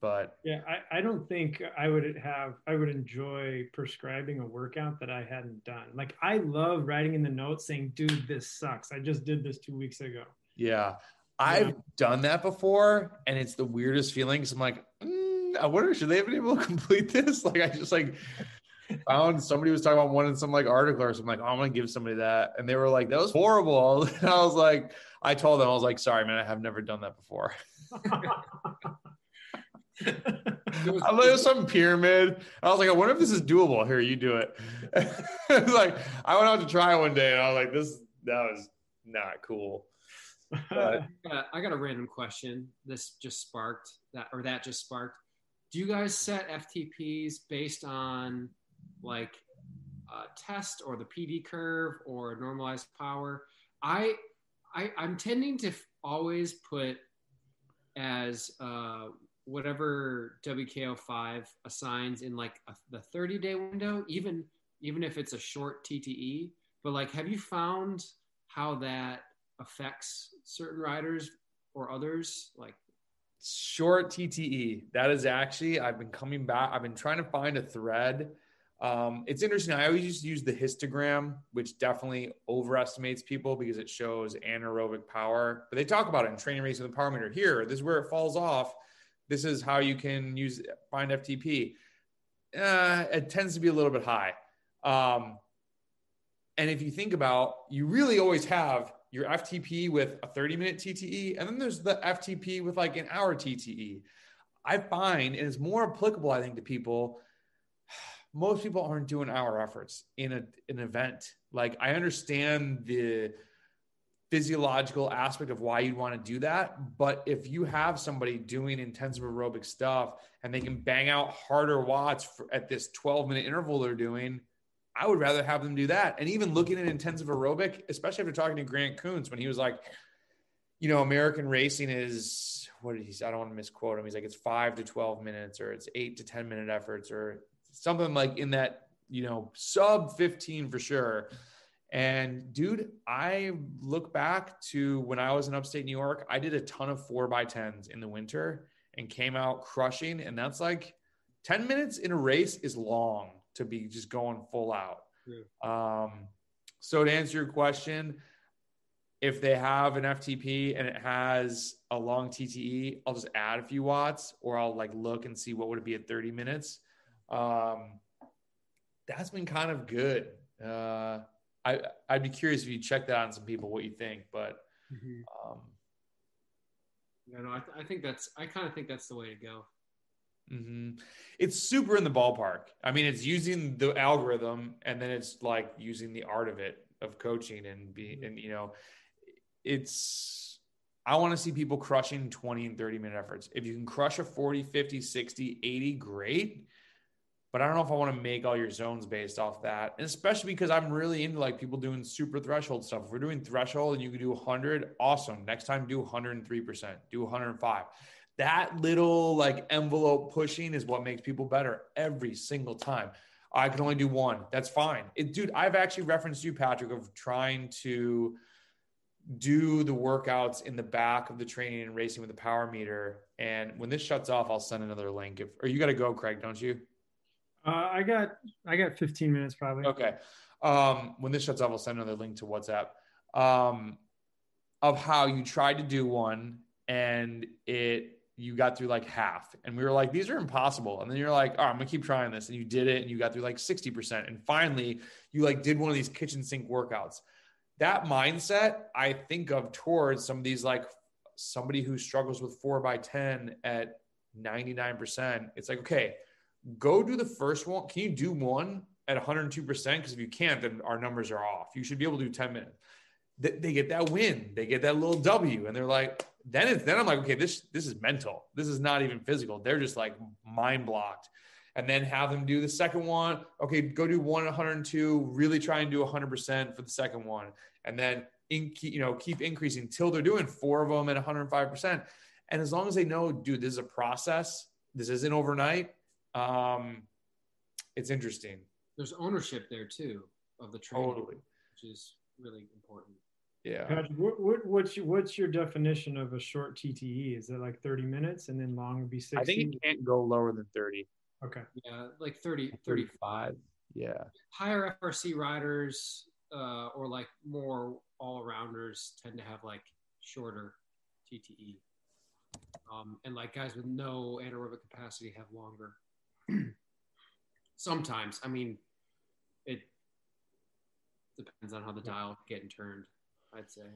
But yeah, I, I don't think I would have I would enjoy prescribing a workout that I hadn't done. Like I love writing in the notes saying, dude, this sucks. I just did this two weeks ago. Yeah. I've yeah. done that before and it's the weirdest feeling. Cause I'm like, mm, I wonder, should they have been able to complete this? Like I just like found somebody was talking about one in some like article or something like, oh, I'm gonna give somebody that. And they were like, that was horrible. And I was like, I told them, I was like, sorry, man, I have never done that before. I was some pyramid. I was like, I wonder if this is doable. Here, you do it. like I went out to try one day, and I was like, this that was not cool. But I got a random question. This just sparked that, or that just sparked. Do you guys set FTPs based on like test or the PD curve or normalized power? I, I I'm tending to always put as uh, whatever WKO5 assigns in like a, the 30 day window, even even if it's a short TTE. But like, have you found how that affects certain riders or others? Like short TTE. That is actually I've been coming back. I've been trying to find a thread. Um, it's interesting. I always just use the histogram, which definitely overestimates people because it shows anaerobic power. But they talk about it in training race with the power meter. Here, this is where it falls off this is how you can use find FTP. Uh, it tends to be a little bit high. Um, and if you think about, you really always have your FTP with a 30 minute TTE, and then there's the FTP with like an hour TTE. I find is more applicable, I think, to people. Most people aren't doing hour efforts in a, an event. Like I understand the physiological aspect of why you'd want to do that. But if you have somebody doing intensive aerobic stuff and they can bang out harder watts for, at this 12 minute interval they're doing, I would rather have them do that. And even looking at intensive aerobic, especially after talking to Grant Koontz when he was like, you know, American racing is what did he say? I don't want to misquote him. He's like, it's five to 12 minutes or it's eight to 10 minute efforts or something like in that, you know, sub 15 for sure. And dude, I look back to when I was in upstate New York, I did a ton of four by tens in the winter and came out crushing. And that's like 10 minutes in a race is long to be just going full out. Yeah. Um, so to answer your question, if they have an FTP and it has a long TTE, I'll just add a few watts or I'll like look and see what would it be at 30 minutes. Um, that's been kind of good. Uh, I I'd be curious if you check that on some people what you think, but mm-hmm. um, no, no, I, th- I think that's I kind of think that's the way to go. Mm-hmm. It's super in the ballpark. I mean, it's using the algorithm, and then it's like using the art of it of coaching and be mm-hmm. and you know, it's. I want to see people crushing 20 and 30 minute efforts. If you can crush a 40, 50, 60, 80, great but I don't know if I want to make all your zones based off that. And especially because I'm really into like people doing super threshold stuff. If we're doing threshold and you can do 100, awesome. Next time, do 103%, do 105. That little like envelope pushing is what makes people better every single time. I can only do one. That's fine. It, dude, I've actually referenced you, Patrick, of trying to do the workouts in the back of the training and racing with the power meter. And when this shuts off, I'll send another link. If or you got to go, Craig, don't you? Uh, I got I got 15 minutes probably. Okay. Um, when this shuts off, I'll send another link to WhatsApp um, of how you tried to do one and it you got through like half, and we were like, these are impossible. And then you're like, oh, I'm gonna keep trying this, and you did it, and you got through like 60%, and finally you like did one of these kitchen sink workouts. That mindset I think of towards some of these like somebody who struggles with four by 10 at 99%. It's like, okay, go do the first one. Can you do one at 102%? Because if you can't, then our numbers are off. You should be able to do 10 minutes. They, get that win, they get that little W, and they're like, then it's then I'm like, okay, this this is mental. This is not even physical. They're just like mind blocked. And then have them do the second one. Okay, go do one 102. Really try and do 100% for the second one, and then in, you know keep increasing till they're doing four of them at 105%. And as long as they know, dude, this is a process. This isn't overnight um, it's interesting. There's ownership there too of the training, totally. which is really important. Yeah. Patrick, what, what, what's your, what's your definition of a short TTE? Is it like 30 minutes and then long would be 60? I think it can't go lower than 30. okay. Yeah, like 30, 30 35. Yeah. higher FRC riders uh, or like more all rounders tend to have like shorter TTE. Um, and like guys with no anaerobic capacity have longer. Sometimes, I mean, it depends on how the dial getting turned. I'd say.